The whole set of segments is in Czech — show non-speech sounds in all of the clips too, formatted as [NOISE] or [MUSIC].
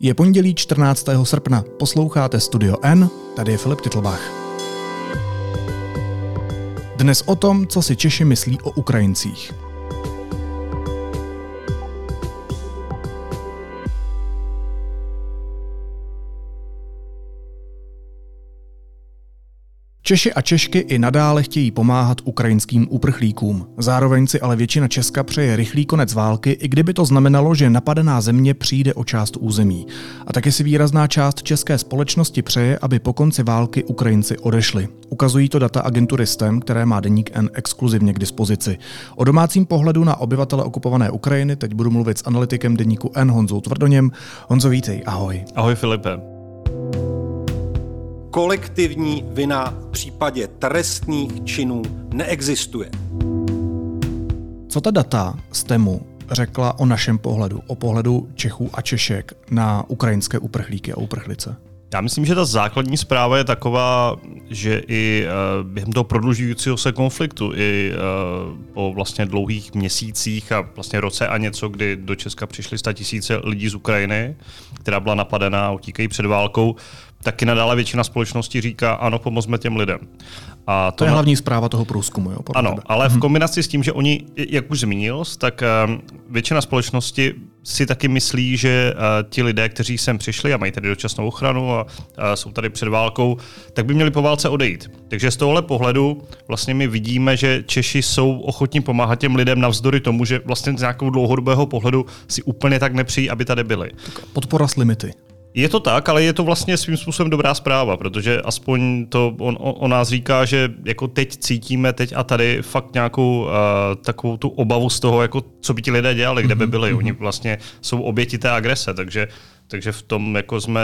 Je pondělí 14. srpna, posloucháte Studio N, tady je Filip Titlbach. Dnes o tom, co si Češi myslí o Ukrajincích. Češi a Češky i nadále chtějí pomáhat ukrajinským uprchlíkům. Zároveň si ale většina Česka přeje rychlý konec války, i kdyby to znamenalo, že napadená země přijde o část území. A taky si výrazná část české společnosti přeje, aby po konci války Ukrajinci odešli. Ukazují to data agentury STEM, které má deník N exkluzivně k dispozici. O domácím pohledu na obyvatele okupované Ukrajiny teď budu mluvit s analytikem deníku N Honzou Tvrdoněm. Honzo, vítej, ahoj. Ahoj Filipe kolektivní vina v případě trestných činů neexistuje. Co ta data z TEMu řekla o našem pohledu, o pohledu Čechů a Češek na ukrajinské uprchlíky a uprchlice? Já myslím, že ta základní zpráva je taková, že i uh, během toho prodlužujícího se konfliktu, i uh, po vlastně dlouhých měsících a vlastně roce a něco, kdy do Česka přišly tisíce lidí z Ukrajiny, která byla napadená a utíkají před válkou, taky nadále většina společnosti říká, ano, pomozme těm lidem. A to, to je na... hlavní zpráva toho průzkumu. Jo, ano, tebe. ale v mhm. kombinaci s tím, že oni, jak už zmínil, tak um, většina společnosti si taky myslí, že uh, ti lidé, kteří sem přišli a mají tady dočasnou ochranu a uh, jsou tady před válkou, tak by měli po válce odejít. Takže z tohohle pohledu vlastně my vidíme, že Češi jsou ochotní pomáhat těm lidem navzdory tomu, že vlastně z nějakého dlouhodobého pohledu si úplně tak nepřijí, aby tady byli. Podpora s limity. Je to tak, ale je to vlastně svým způsobem dobrá zpráva, protože aspoň to on, on, on nás říká, že jako teď cítíme teď a tady fakt nějakou uh, takovou tu obavu z toho, jako co by ti lidé dělali, kde by mhm, byli. Oni vlastně jsou oběti té agrese, takže takže v tom jako jsme,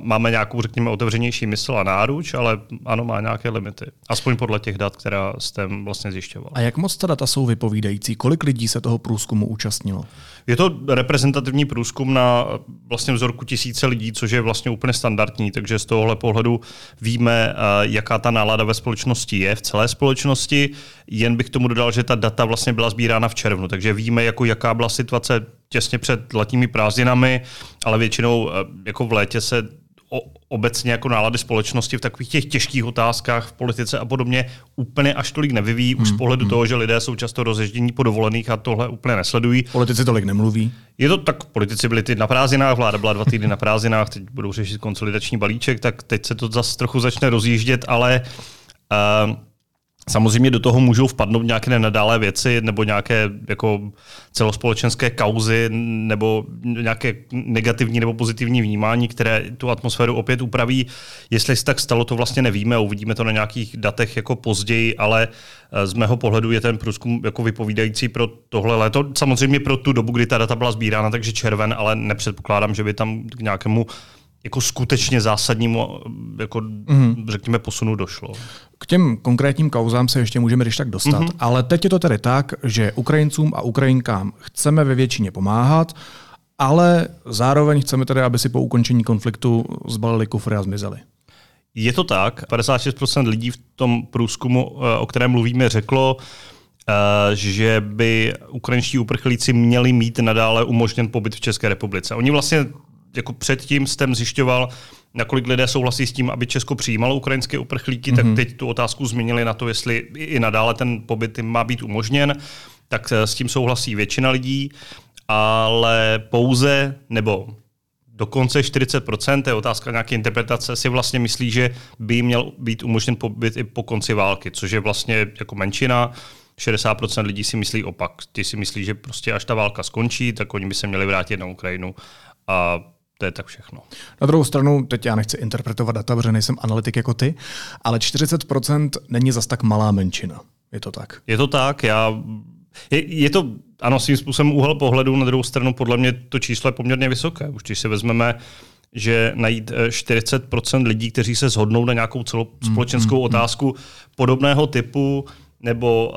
máme nějakou, řekněme, otevřenější mysl a náruč, ale ano, má nějaké limity. Aspoň podle těch dat, která jste vlastně zjišťoval. A jak moc ta data jsou vypovídající? Kolik lidí se toho průzkumu účastnilo? Je to reprezentativní průzkum na vlastně vzorku tisíce lidí, což je vlastně úplně standardní, takže z tohohle pohledu víme, eh, jaká ta nálada ve společnosti je, v celé společnosti. Jen bych tomu dodal, že ta data vlastně byla sbírána v červnu, takže víme, jako jaká byla situace těsně před letními prázdninami, ale většinou eh, jako v létě se obecně jako nálady společnosti v takových těch těžkých otázkách v politice a podobně úplně až tolik nevyvíjí, hmm, už z hmm, pohledu hmm. toho, že lidé jsou často rozježdění po dovolených a tohle úplně nesledují. Politici tolik nemluví. Je to tak, politici byli ty na prázdninách, vláda byla dva týdny na prázdninách, teď budou řešit konsolidační balíček, tak teď se to zase trochu začne rozjíždět, ale uh, Samozřejmě do toho můžou vpadnout nějaké nenadálé věci nebo nějaké jako celospolečenské kauzy nebo nějaké negativní nebo pozitivní vnímání, které tu atmosféru opět upraví. Jestli se tak stalo, to vlastně nevíme uvidíme to na nějakých datech jako později, ale eh, z mého pohledu je ten průzkum jako vypovídající pro tohle léto. Samozřejmě pro tu dobu, kdy ta data byla sbírána, takže červen, ale nepředpokládám, že by tam k nějakému jako skutečně zásadnímu, jako, mm. řekněme, posunu došlo. K těm konkrétním kauzám se ještě můžeme když tak dostat, mm-hmm. ale teď je to tedy tak, že Ukrajincům a Ukrajinkám chceme ve většině pomáhat, ale zároveň chceme tedy, aby si po ukončení konfliktu zbalili kufry a zmizeli. Je to tak. 56% lidí v tom průzkumu, eh, o kterém mluvíme, řeklo, eh, že by ukrajinští uprchlíci měli mít nadále umožněn pobyt v České republice. Oni vlastně jako předtím jsem zjišťoval, nakolik lidé souhlasí s tím, aby Česko přijímalo ukrajinské uprchlíky, mm-hmm. tak mhm. teď tu otázku změnili na to, jestli i nadále ten pobyt má být umožněn. Tak s tím souhlasí většina lidí, ale pouze nebo dokonce 40%, to je otázka nějaké interpretace, si vlastně myslí, že by měl být umožněn pobyt i po konci války, což je vlastně jako menšina. 60% lidí si myslí opak. Ty si myslí, že prostě až ta válka skončí, tak oni by se měli vrátit na Ukrajinu. A to je tak všechno. Na druhou stranu, teď já nechci interpretovat data, protože nejsem analytik jako ty, ale 40% není zas tak malá menšina. Je to tak? Je to tak, já... Je, je to, ano, svým způsobem úhel pohledu, na druhou stranu podle mě to číslo je poměrně vysoké. Už když si vezmeme, že najít 40% eh, lidí, kteří se shodnou na nějakou celospolečenskou mm, mm, mm, otázku podobného typu, nebo uh,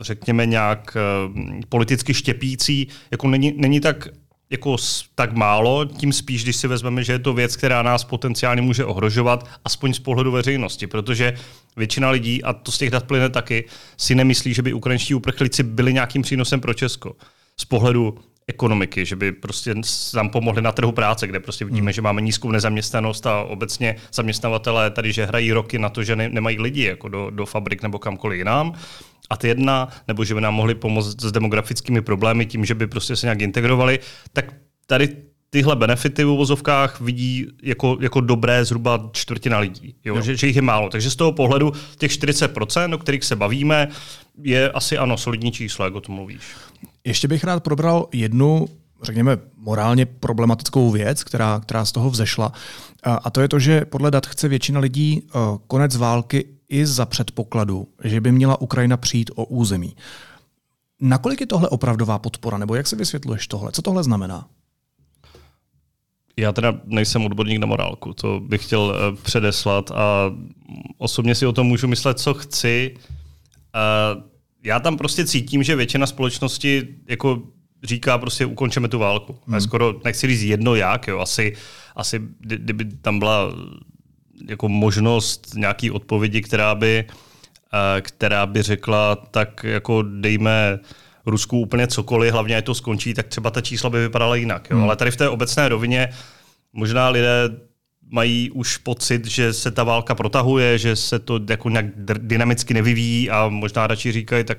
řekněme nějak uh, politicky štěpící, jako není, není tak jako tak málo, tím spíš, když si vezmeme, že je to věc, která nás potenciálně může ohrožovat, aspoň z pohledu veřejnosti, protože většina lidí, a to z těch dat plyne taky, si nemyslí, že by ukrajinští uprchlíci byli nějakým přínosem pro Česko. Z pohledu ekonomiky, že by prostě nám pomohli na trhu práce, kde prostě vidíme, hmm. že máme nízkou nezaměstnanost a obecně zaměstnavatelé tady, že hrají roky na to, že ne, nemají lidi jako do, do fabrik nebo kamkoliv jinam. A ty jedna, nebo že by nám mohli pomoct s demografickými problémy tím, že by prostě se nějak integrovali, tak tady tyhle benefity v uvozovkách vidí jako, jako dobré zhruba čtvrtina lidí, jo? Jo. Že, že jich je málo. Takže z toho pohledu těch 40%, o kterých se bavíme, je asi ano solidní číslo, jak o tom mluvíš. Ještě bych rád probral jednu, řekněme, morálně problematickou věc, která, která z toho vzešla. A to je to, že podle dat chce většina lidí eh, konec války i za předpokladu, že by měla Ukrajina přijít o území. Nakolik je tohle opravdová podpora, nebo jak si vysvětluješ tohle? Co tohle znamená? Já teda nejsem odborník na morálku, to bych chtěl uh, předeslat a osobně si o tom můžu myslet, co chci. Uh, já tam prostě cítím, že většina společnosti jako říká prostě ukončeme tu válku. Hmm. skoro nechci říct jedno jak, jo. Asi, asi kdyby tam byla jako možnost nějaký odpovědi, která by, uh, která by řekla, tak jako dejme Rusku úplně cokoliv, hlavně ať to skončí, tak třeba ta čísla by vypadala jinak. Jo? Hmm. Ale tady v té obecné rovině možná lidé mají už pocit, že se ta válka protahuje, že se to jako nějak dynamicky nevyvíjí a možná radši říkají, tak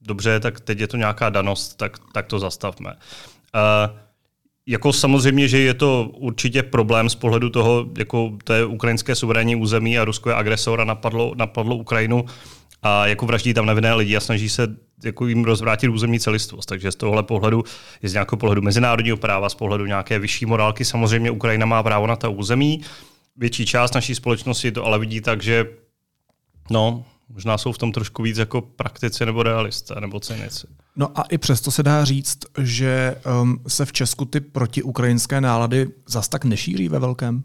dobře, tak teď je to nějaká danost, tak, tak to zastavme. Uh, jako samozřejmě, že je to určitě problém z pohledu toho, jako to je ukrajinské suverénní území a Rusko je agresor a napadlo, napadlo Ukrajinu a jako vraždí tam nevinné lidi a snaží se jako jim rozvrátit územní celistvost. Takže z tohohle pohledu, je z nějakého pohledu mezinárodního práva, z pohledu nějaké vyšší morálky, samozřejmě Ukrajina má právo na ta území. Větší část naší společnosti to ale vidí tak, že no, možná jsou v tom trošku víc jako praktici nebo realisté nebo cynici. No a i přesto se dá říct, že um, se v Česku ty protiukrajinské nálady zas tak nešíří ve velkém?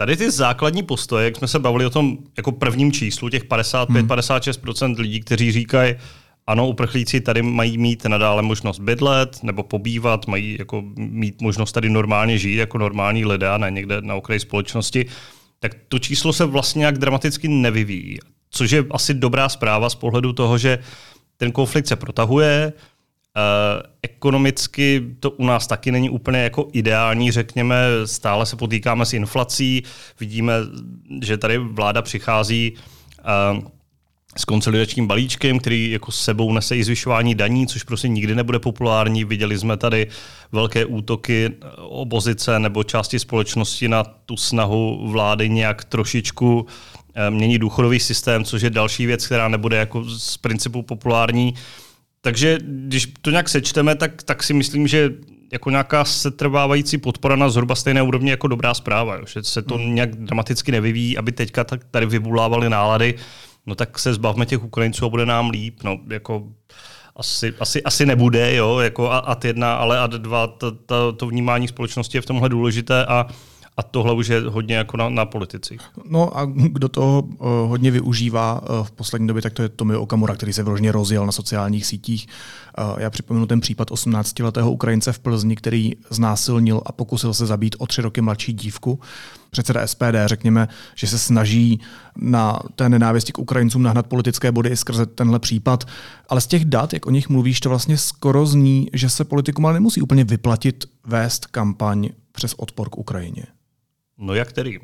Tady ty základní postoje, jak jsme se bavili o tom jako prvním číslu, těch 55-56% hmm. lidí, kteří říkají, ano, uprchlíci tady mají mít nadále možnost bydlet nebo pobývat, mají jako mít možnost tady normálně žít jako normální lidé a ne někde na okraji společnosti, tak to číslo se vlastně nějak dramaticky nevyvíjí. Což je asi dobrá zpráva z pohledu toho, že ten konflikt se protahuje, ekonomicky to u nás taky není úplně jako ideální, řekněme, stále se potýkáme s inflací, vidíme, že tady vláda přichází uh, s konsolidačním balíčkem, který jako sebou nese i zvyšování daní, což prostě nikdy nebude populární. Viděli jsme tady velké útoky opozice nebo části společnosti na tu snahu vlády nějak trošičku uh, měnit důchodový systém, což je další věc, která nebude jako z principu populární. Takže když to nějak sečteme, tak, tak si myslím, že jako nějaká setrvávající podpora na zhruba stejné úrovni jako dobrá zpráva, jo? že se to hmm. nějak dramaticky nevyvíjí, aby teďka tady vybulávali nálady, no tak se zbavme těch Ukrajinců a bude nám líp. No, jako asi, asi, asi nebude, jo, jako ad jedna, ale ad dva, to, to, to vnímání společnosti je v tomhle důležité a a tohle už je hodně jako na, na politicích. No a kdo toho uh, hodně využívá uh, v poslední době, tak to je Tomio Okamura, který se vložně rozjel na sociálních sítích. Uh, já připomenu ten případ 18-letého Ukrajince v Plzni, který znásilnil a pokusil se zabít o tři roky mladší dívku. Předseda SPD, řekněme, že se snaží na té nenávisti k Ukrajincům nahnat politické body i skrze tenhle případ. Ale z těch dat, jak o nich mluvíš, to vlastně skoro zní, že se politikům ale nemusí úplně vyplatit vést kampaň přes odpor k Ukrajině. No jak který?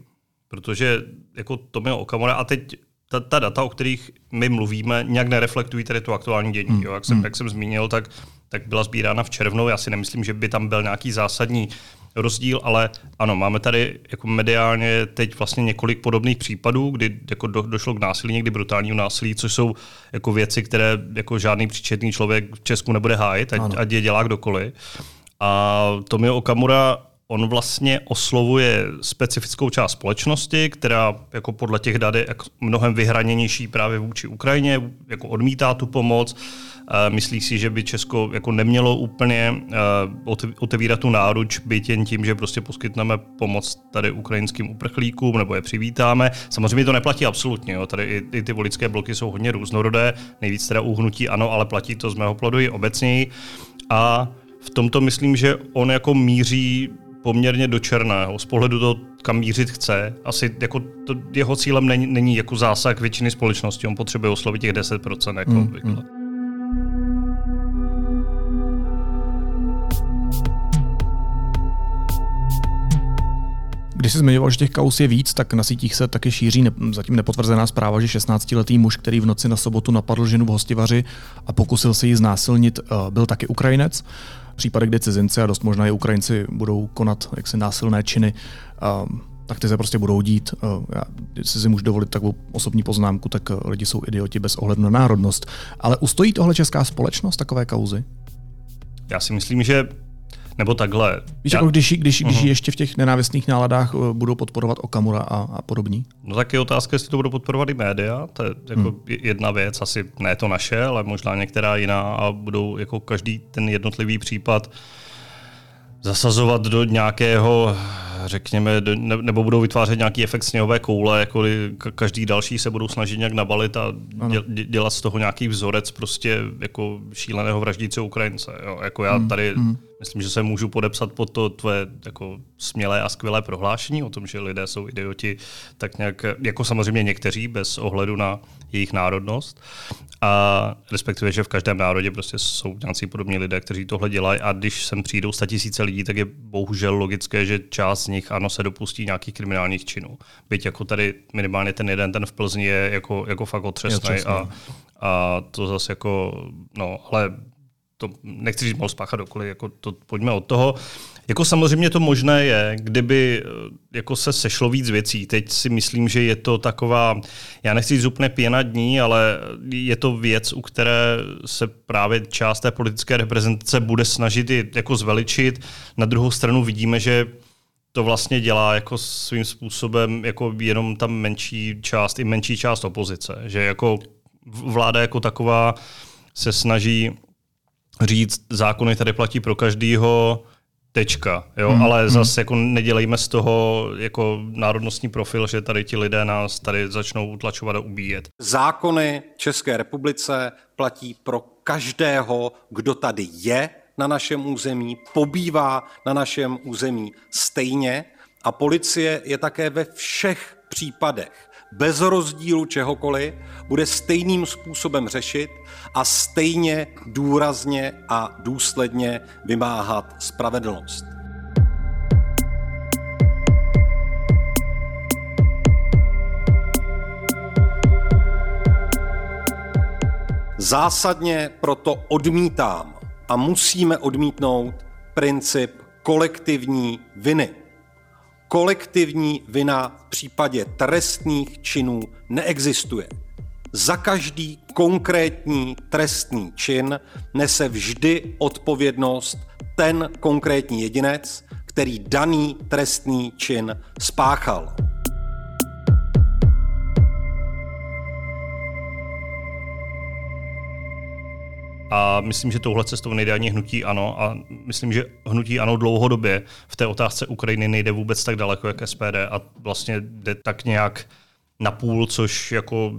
Protože jako Tomio Okamura a teď ta, ta data, o kterých my mluvíme, nějak nereflektují tady to aktuální dění. Hmm. Jo? Jak, jsem, hmm. jak jsem zmínil, tak, tak byla sbírána v červnu. Já si nemyslím, že by tam byl nějaký zásadní rozdíl, ale ano, máme tady jako mediálně teď vlastně několik podobných případů, kdy jako do, došlo k násilí, někdy brutálního násilí, což jsou jako věci, které jako žádný příčetný člověk v Česku nebude hájit, ať, ať je dělá kdokoliv. A Tomio Okamura on vlastně oslovuje specifickou část společnosti, která jako podle těch dat je mnohem vyhraněnější právě vůči Ukrajině, jako odmítá tu pomoc, myslí si, že by Česko jako nemělo úplně otevírat tu náruč, byť jen tím, že prostě poskytneme pomoc tady ukrajinským uprchlíkům nebo je přivítáme. Samozřejmě to neplatí absolutně, jo. tady i, i ty voličské bloky jsou hodně různorodé, nejvíc teda uhnutí ano, ale platí to z mého plodu i obecněji. A v tomto myslím, že on jako míří poměrně do černého z pohledu toho, kam mířit chce. Asi jako to, jeho cílem není, není jako zásah většiny společnosti, on potřebuje oslovit těch 10%, jako mm, obvykle. Mm. Když jsi zmiňoval, že těch kaus je víc, tak na sítích se taky šíří ne, zatím nepotvrzená zpráva, že 16-letý muž, který v noci na sobotu napadl ženu v hostivaři a pokusil se ji znásilnit, eh, byl taky Ukrajinec. Případek, kde cizinci a dost možná i Ukrajinci budou konat jaksi násilné činy, tak ty se prostě budou dít. Eh, já, jestli si můžu dovolit takovou osobní poznámku, tak eh, lidi jsou idioti bez ohledu na národnost. Ale ustojí tohle česká společnost, takové kauzy? Já si myslím, že nebo takhle. Víš, Já... jako když, když, když uh-huh. ještě v těch nenávistných náladách eh, budou podporovat Okamura a, a podobní? No tak je otázka, jestli to budou podporovat i média. To je jako hmm. jedna věc, asi ne to naše, ale možná některá jiná a budou jako každý ten jednotlivý případ zasazovat do nějakého řekněme, nebo budou vytvářet nějaký efekt sněhové koule, jako každý další se budou snažit nějak nabalit a dělat z toho nějaký vzorec prostě jako šíleného vraždíce Ukrajince. Jo. Jako já hmm, tady hmm. Myslím, že se můžu podepsat pod to tvoje jako smělé a skvělé prohlášení o tom, že lidé jsou idioti, tak nějak, jako samozřejmě někteří, bez ohledu na jejich národnost. A respektive, že v každém národě prostě jsou nějací podobní lidé, kteří tohle dělají a když sem přijdou tisíce lidí, tak je bohužel logické, že část z nich ano se dopustí nějakých kriminálních činů. Byť jako tady minimálně ten jeden, ten v Plzni je jako, jako fakt otřesný a, a to zase jako, no, ale to nechci říct mohl spáchat dokoliv, jako to, pojďme od toho. Jako samozřejmě to možné je, kdyby eh, jako se sešlo víc věcí. Teď si myslím, že je to taková, já nechci říct úplně pěna dní, ale je to věc, u které se právě část té politické reprezentace bude snažit i jako zveličit. Na druhou stranu vidíme, že to vlastně dělá jako svým způsobem jako jenom tam menší část, i menší část opozice. Že jako vláda jako taková se snaží říct, zákony tady platí pro každýho, tečka. Jo? Hmm. Ale hmm. zase jako nedělejme z toho jako národnostní profil, že tady ti lidé nás tady začnou utlačovat a ubíjet. Zákony České republice platí pro každého, kdo tady je na našem území, pobývá na našem území stejně a policie je také ve všech případech bez rozdílu čehokoliv bude stejným způsobem řešit a stejně důrazně a důsledně vymáhat spravedlnost. Zásadně proto odmítám a musíme odmítnout princip kolektivní viny. Kolektivní vina v případě trestných činů neexistuje. Za každý konkrétní trestný čin nese vždy odpovědnost ten konkrétní jedinec, který daný trestný čin spáchal. A myslím, že touhle cestou nejde ani hnutí ano. A myslím, že hnutí ano dlouhodobě v té otázce Ukrajiny nejde vůbec tak daleko, jak SPD. A vlastně jde tak nějak na půl, což jako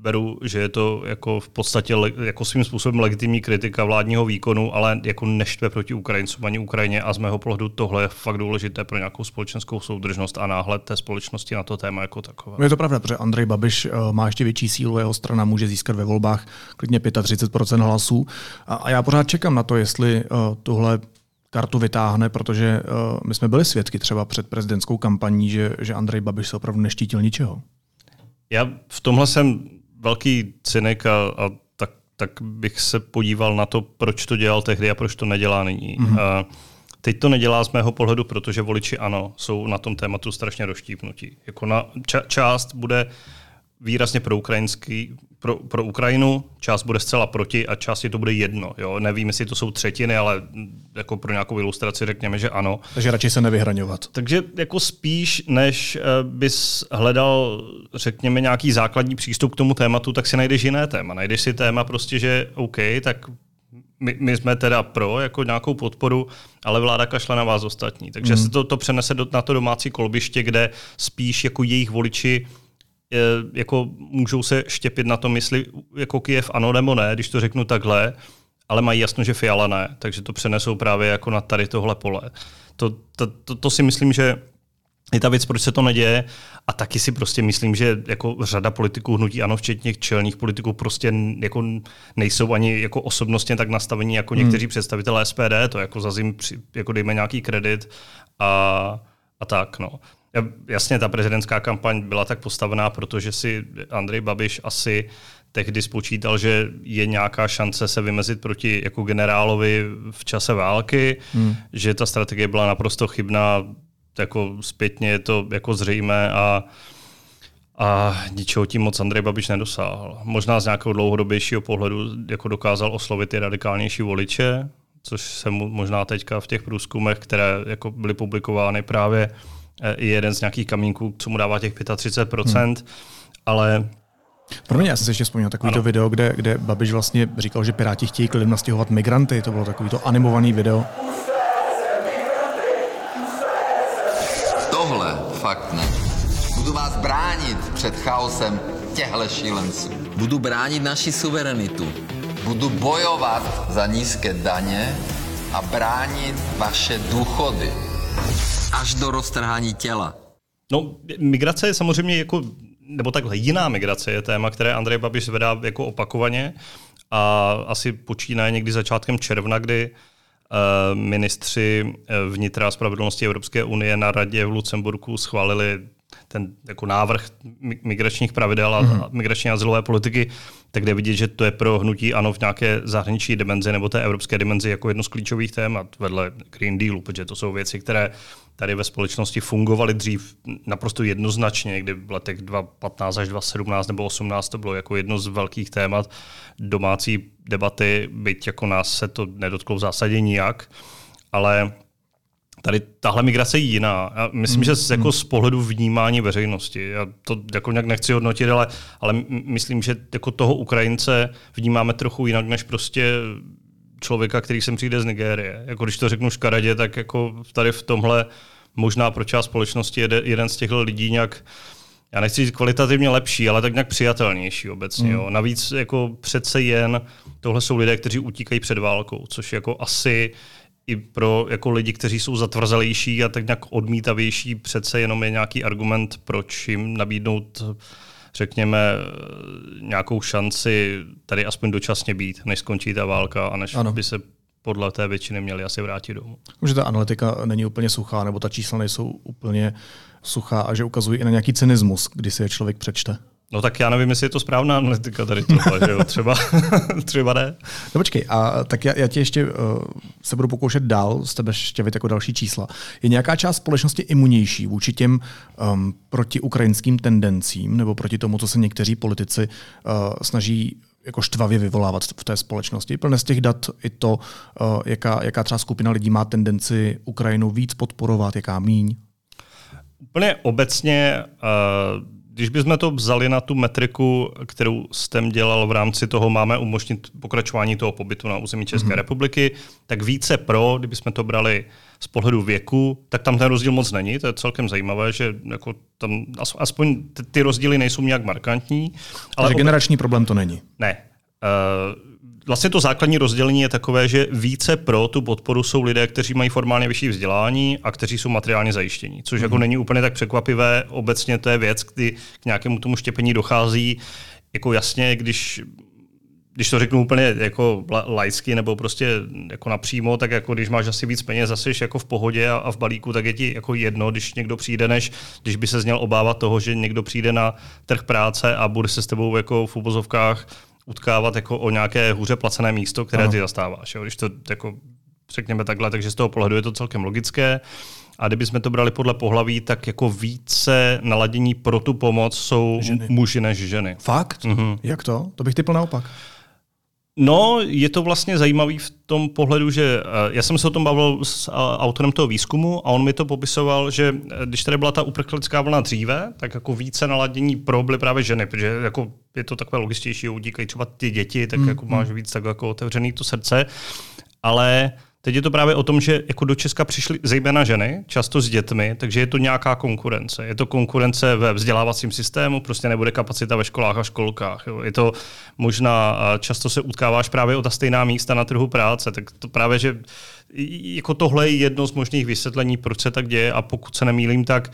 beru, že je to jako v podstatě jako svým způsobem legitimní kritika vládního výkonu, ale jako neštve proti Ukrajincům ani Ukrajině a z mého pohledu tohle je fakt důležité pro nějakou společenskou soudržnost a náhled té společnosti na to téma jako takové. Je to pravda, protože Andrej Babiš eh, má ještě větší sílu, jeho strana může získat ve volbách klidně 35% hlasů a já pořád čekám na to, jestli eh, tohle kartu vytáhne, protože uh, my jsme byli svědky třeba před prezidentskou kampaní, že, že Andrej Babiš se opravdu neštítil ničeho. Já v tomhle jsem velký cynik a, a tak, tak bych se podíval na to, proč to dělal tehdy a proč to nedělá nyní. Mm-hmm. A teď to nedělá z mého pohledu, protože voliči ano, jsou na tom tématu strašně rozštípnutí. Jako na, ča, část bude výrazně pro, ukrajinský, pro, pro Ukrajinu, část bude zcela proti a část je to bude jedno. Jo? Nevím, jestli to jsou třetiny, ale jako pro nějakou ilustraci řekněme, že ano. Takže radši se nevyhraňovat. Takže jako spíš, než eh, bys hledal, řekněme, nějaký základní přístup k tomu tématu, tak si najdeš jiné téma. Najdeš si téma prostě, že OK, tak my, my jsme teda pro jako nějakou podporu, ale vláda kašle na vás ostatní. Takže mm. se to, to přenese do, na to domácí kolbiště, kde spíš jako jejich voliči jako můžou se štěpit na tom, jestli jako Kiev ano nebo ne, když to řeknu takhle, ale mají jasno, že Fiala ne, takže to přenesou právě jako na tady tohle pole. To, to, to, to si myslím, že je ta věc, proč se to neděje. A taky si prostě myslím, že jako řada politiků hnutí ano, včetně čelných politiků, prostě jako nejsou ani jako osobnostně tak nastavení jako hmm. někteří představitelé SPD. To jako zazím, jako dejme nějaký kredit a, a tak. No. Jasně, ta prezidentská kampaň byla tak postavená, protože si Andrej Babiš asi tehdy spočítal, že je nějaká šance se vymezit proti jako generálovi v čase války, hmm. že ta strategie byla naprosto chybná, jako zpětně je to jako zřejmé a a ničeho tím moc Andrej Babiš nedosáhl. Možná z nějakého dlouhodobějšího pohledu jako dokázal oslovit ty radikálnější voliče, což se mu možná teďka v těch průzkumech, které jako byly publikovány právě je jeden z nějakých kamínků, co mu dává těch 35%, hmm. ale pro mě, já jsem si ještě vzpomněl takový to video, kde, kde Babiš vlastně říkal, že Piráti chtějí klidem nastěhovat migranty. To bylo takový to animovaný video. Tohle fakt ne. Budu vás bránit před chaosem těchto šílenců. Budu bránit naši suverenitu. Budu bojovat za nízké daně a bránit vaše důchody. Až do roztrhání těla. No, migrace je samozřejmě jako nebo takhle jiná migrace je téma, které Andrej Babiš zvedá jako opakovaně a asi počínaje někdy začátkem června, kdy uh, ministři eh, vnitra a spravedlnosti Evropské unie na radě v Lucemburku schválili ten jako návrh migračních pravidel a mm-hmm. migrační azylové politiky, tak jde vidět, že to je pro hnutí ano v nějaké zahraniční dimenzi nebo té evropské dimenzi jako jedno z klíčových témat vedle Green Dealu, protože to jsou věci, které tady ve společnosti fungovaly dřív naprosto jednoznačně, kdy v letech 2015 až 2017 nebo 2018 to bylo jako jedno z velkých témat domácí debaty, byť jako nás se to nedotklo v zásadě nijak, ale Tady tahle migrace je jiná. Já myslím, mm, že z, jako mm. z pohledu vnímání veřejnosti, já to jako nějak nechci hodnotit, ale, ale myslím, že jako toho Ukrajince vnímáme trochu jinak, než prostě člověka, který sem přijde z Nigérie. Jako když to řeknu škaredě, tak jako tady v tomhle možná pro část společnosti je jeden z těchto lidí nějak já nechci říct kvalitativně lepší, ale tak nějak přijatelnější obecně. Mm. Jo. Navíc jako přece jen tohle jsou lidé, kteří utíkají před válkou, což jako asi i pro jako lidi, kteří jsou zatvrzelější a tak nějak odmítavější, přece jenom je nějaký argument, proč jim nabídnout řekněme, nějakou šanci tady aspoň dočasně být, než skončí ta válka a než ano. by se podle té většiny měli asi vrátit domů. Že ta analytika není úplně suchá, nebo ta čísla nejsou úplně suchá a že ukazují i na nějaký cynismus, kdy si je člověk přečte. No tak já nevím, jestli je to správná analytika tady tohle, že jo? [LAUGHS] Třeba, [LAUGHS] třeba ne. No počkej, a tak já, já ti ještě uh, se budu pokoušet dál z tebe štěvit jako další čísla. Je nějaká část společnosti imunější vůči těm um, protiukrajinským tendencím nebo proti tomu, co se někteří politici uh, snaží jako štvavě vyvolávat v té společnosti. Plné z těch dat i to, uh, jaká, jaká třeba skupina lidí má tendenci Ukrajinu víc podporovat, jaká míň? Úplně obecně uh když bychom to vzali na tu metriku, kterou jste dělal v rámci toho, máme umožnit pokračování toho pobytu na území České mm-hmm. republiky, tak více pro, kdybychom to brali z pohledu věku, tak tam ten rozdíl moc není. To je celkem zajímavé, že jako tam aspoň ty rozdíly nejsou nějak markantní. Ale Takže generační problém to není. Ne. Uh, vlastně to základní rozdělení je takové, že více pro tu podporu jsou lidé, kteří mají formálně vyšší vzdělání a kteří jsou materiálně zajištění, což mm. jako mhm. není úplně tak překvapivé. Obecně to je věc, kdy k nějakému tomu štěpení dochází. Jako jasně, když když to řeknu úplně jako laicky nebo prostě jako napřímo, tak jako když máš asi víc peněz, zase jako v pohodě a, a v balíku, tak je ti jako jedno, když někdo přijde, než když by se měl obávat toho, že někdo přijde na trh práce a bude se s tebou jako v úvozovkách utkávat jako o nějaké hůře placené místo, které ano. ty zastáváš. Jo? Když to jako řekněme takhle, takže z toho pohledu je to celkem logické. A kdybychom to brali podle pohlaví, tak jako více naladění pro tu pomoc jsou ženy. muži než ženy. Fakt? Mhm. Jak to? To bych typl naopak. No, je to vlastně zajímavý v tom pohledu, že eh, já jsem se o tom bavil s eh, autorem toho výzkumu a on mi to popisoval, že eh, když tady byla ta uprchlická vlna dříve, tak jako více naladění pro byly právě ženy, protože jako je to takové logičtější, udíkají třeba ty děti, tak mm, jako mm. máš víc tak jako otevřený to srdce, ale Teď je to právě o tom, že jako do Česka přišly zejména ženy, často s dětmi, takže je to nějaká konkurence. Je to konkurence ve vzdělávacím systému, prostě nebude kapacita ve školách a školkách. Jo. Je to možná, často se utkáváš právě o ta stejná místa na trhu práce, tak to právě, že jako tohle je jedno z možných vysvětlení, proč se tak děje a pokud se nemýlím, tak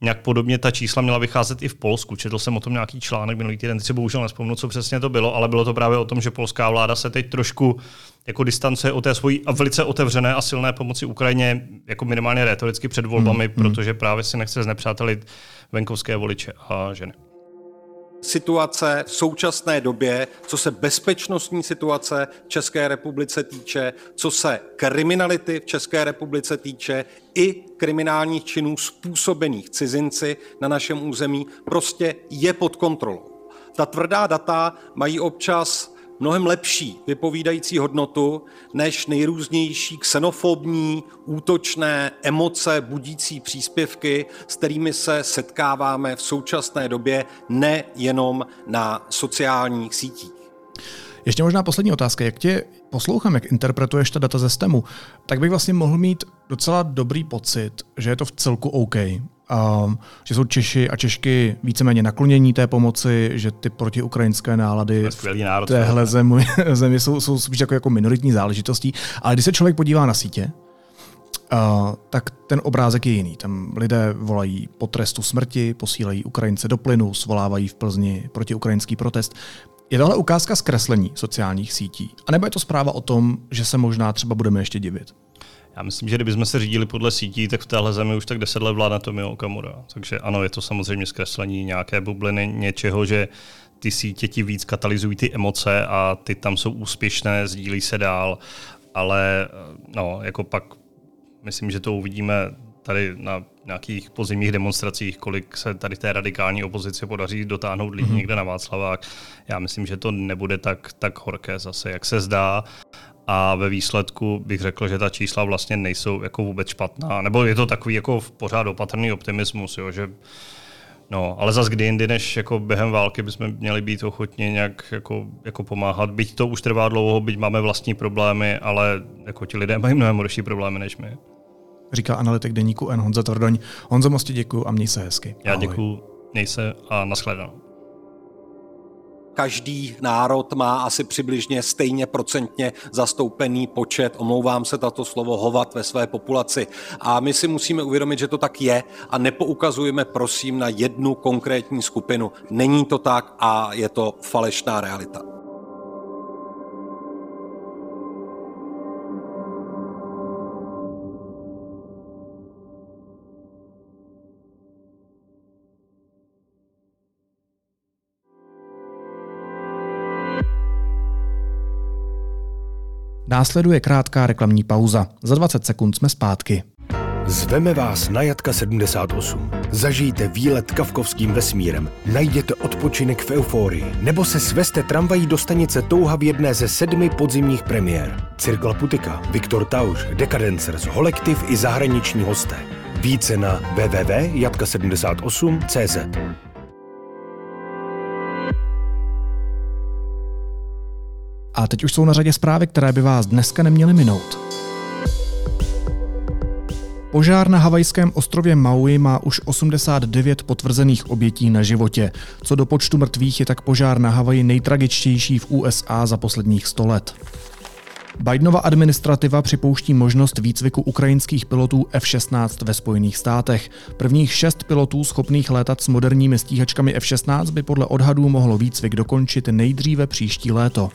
nějak podobně ta čísla měla vycházet i v Polsku. Četl jsem o tom nějaký článek minulý týden, teď si bohužel nespomnu, co přesně to bylo, ale bylo to právě o tom, že polská vláda se teď trošku jako distancuje o té svojí a velice otevřené a silné pomoci Ukrajině, jako minimálně retoricky před volbami, hmm, hmm. protože právě si nechce znepřátelit venkovské voliče a ženy situace v současné době, co se bezpečnostní situace v České republice týče, co se kriminality v České republice týče, i kriminálních činů způsobených cizinci na našem území, prostě je pod kontrolou. Ta tvrdá data mají občas mnohem lepší vypovídající hodnotu než nejrůznější xenofobní, útočné, emoce budící příspěvky, s kterými se setkáváme v současné době nejenom na sociálních sítích. Ještě možná poslední otázka. Jak tě poslouchám, jak interpretuješ ta data ze STEMu, tak bych vlastně mohl mít docela dobrý pocit, že je to v celku OK. Um, že jsou Češi a Češky víceméně naklonění té pomoci, že ty protiukrajinské nálady národ, téhle zemi, [LAUGHS] zemi jsou, jsou spíš jako, jako minoritní záležitostí. Ale když se člověk podívá na sítě, Uh, tak ten obrázek je jiný. Tam lidé volají po trestu smrti, posílají Ukrajince do plynu, svolávají v Plzni proti ukrajinský protest. Je tohle ukázka zkreslení sociálních sítí? A nebo je to zpráva o tom, že se možná třeba budeme ještě divit? Já myslím, že kdybychom se řídili podle sítí, tak v téhle zemi už tak deset let vládne Tomio Okamura. Takže ano, je to samozřejmě zkreslení nějaké bubliny, něčeho, že ty sítě ti víc katalyzují ty emoce a ty tam jsou úspěšné, sdílí se dál, ale no, jako pak myslím, že to uvidíme tady na nějakých pozimních demonstracích, kolik se tady té radikální opozici podaří dotáhnout lidí mm-hmm. někde na Václavák. Já myslím, že to nebude tak, tak horké zase, jak se zdá a ve výsledku bych řekl, že ta čísla vlastně nejsou jako vůbec špatná, nebo je to takový jako v pořád opatrný optimismus, jo, že No, ale zas kdy jindy, než jako během války bychom měli být ochotni nějak jako, jako pomáhat. Byť to už trvá dlouho, byť máme vlastní problémy, ale jako ti lidé mají mnohem horší problémy než my. Říká analytik deníku N. Honza Tvrdoň. Honzo, moc děkuju a měj se hezky. Já děkuju, měj se a nashledanou každý národ má asi přibližně stejně procentně zastoupený počet, omlouvám se tato slovo, hovat ve své populaci. A my si musíme uvědomit, že to tak je a nepoukazujeme prosím na jednu konkrétní skupinu. Není to tak a je to falešná realita. Následuje krátká reklamní pauza. Za 20 sekund jsme zpátky. Zveme vás na Jatka 78. Zažijte výlet kavkovským vesmírem, najděte odpočinek v euforii, nebo se sveste tramvají do stanice Touha v jedné ze sedmi podzimních premiér. Cirkla Putika, Viktor Tauš, Decadencers, Holektiv i zahraniční hosté. Více na www.jatka78.cz A teď už jsou na řadě zprávy, které by vás dneska neměly minout. Požár na havajském ostrově Maui má už 89 potvrzených obětí na životě. Co do počtu mrtvých je tak požár na Havaji nejtragičtější v USA za posledních 100 let. Bidenova administrativa připouští možnost výcviku ukrajinských pilotů F-16 ve Spojených státech. Prvních šest pilotů schopných létat s moderními stíhačkami F-16 by podle odhadů mohlo výcvik dokončit nejdříve příští léto.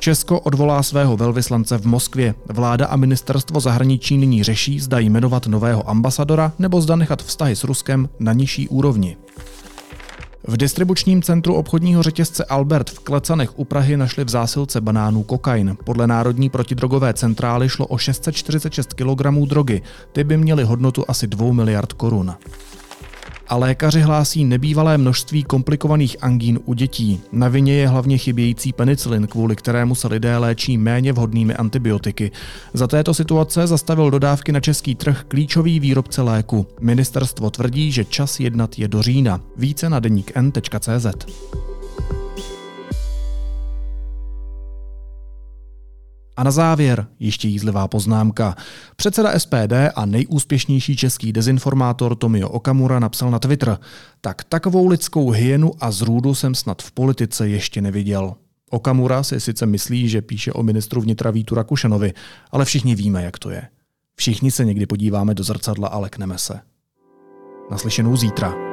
Česko odvolá svého velvyslance v Moskvě. Vláda a ministerstvo zahraničí nyní řeší, zda jmenovat nového ambasadora nebo zda nechat vztahy s Ruskem na nižší úrovni. V distribučním centru obchodního řetězce Albert v Klecanech u Prahy našli v zásilce banánů kokain. Podle Národní protidrogové centrály šlo o 646 kg drogy. Ty by měly hodnotu asi 2 miliard korun a lékaři hlásí nebývalé množství komplikovaných angín u dětí. Na vině je hlavně chybějící penicilin, kvůli kterému se lidé léčí méně vhodnými antibiotiky. Za této situace zastavil dodávky na český trh klíčový výrobce léku. Ministerstvo tvrdí, že čas jednat je do října. Více na deník n.cz. A na závěr ještě jízlivá poznámka. Předseda SPD a nejúspěšnější český dezinformátor Tomio Okamura napsal na Twitter tak takovou lidskou hyenu a zrůdu jsem snad v politice ještě neviděl. Okamura si sice myslí, že píše o ministru vnitra Vítu Rakušanovi, ale všichni víme, jak to je. Všichni se někdy podíváme do zrcadla a lekneme se. Naslyšenou zítra.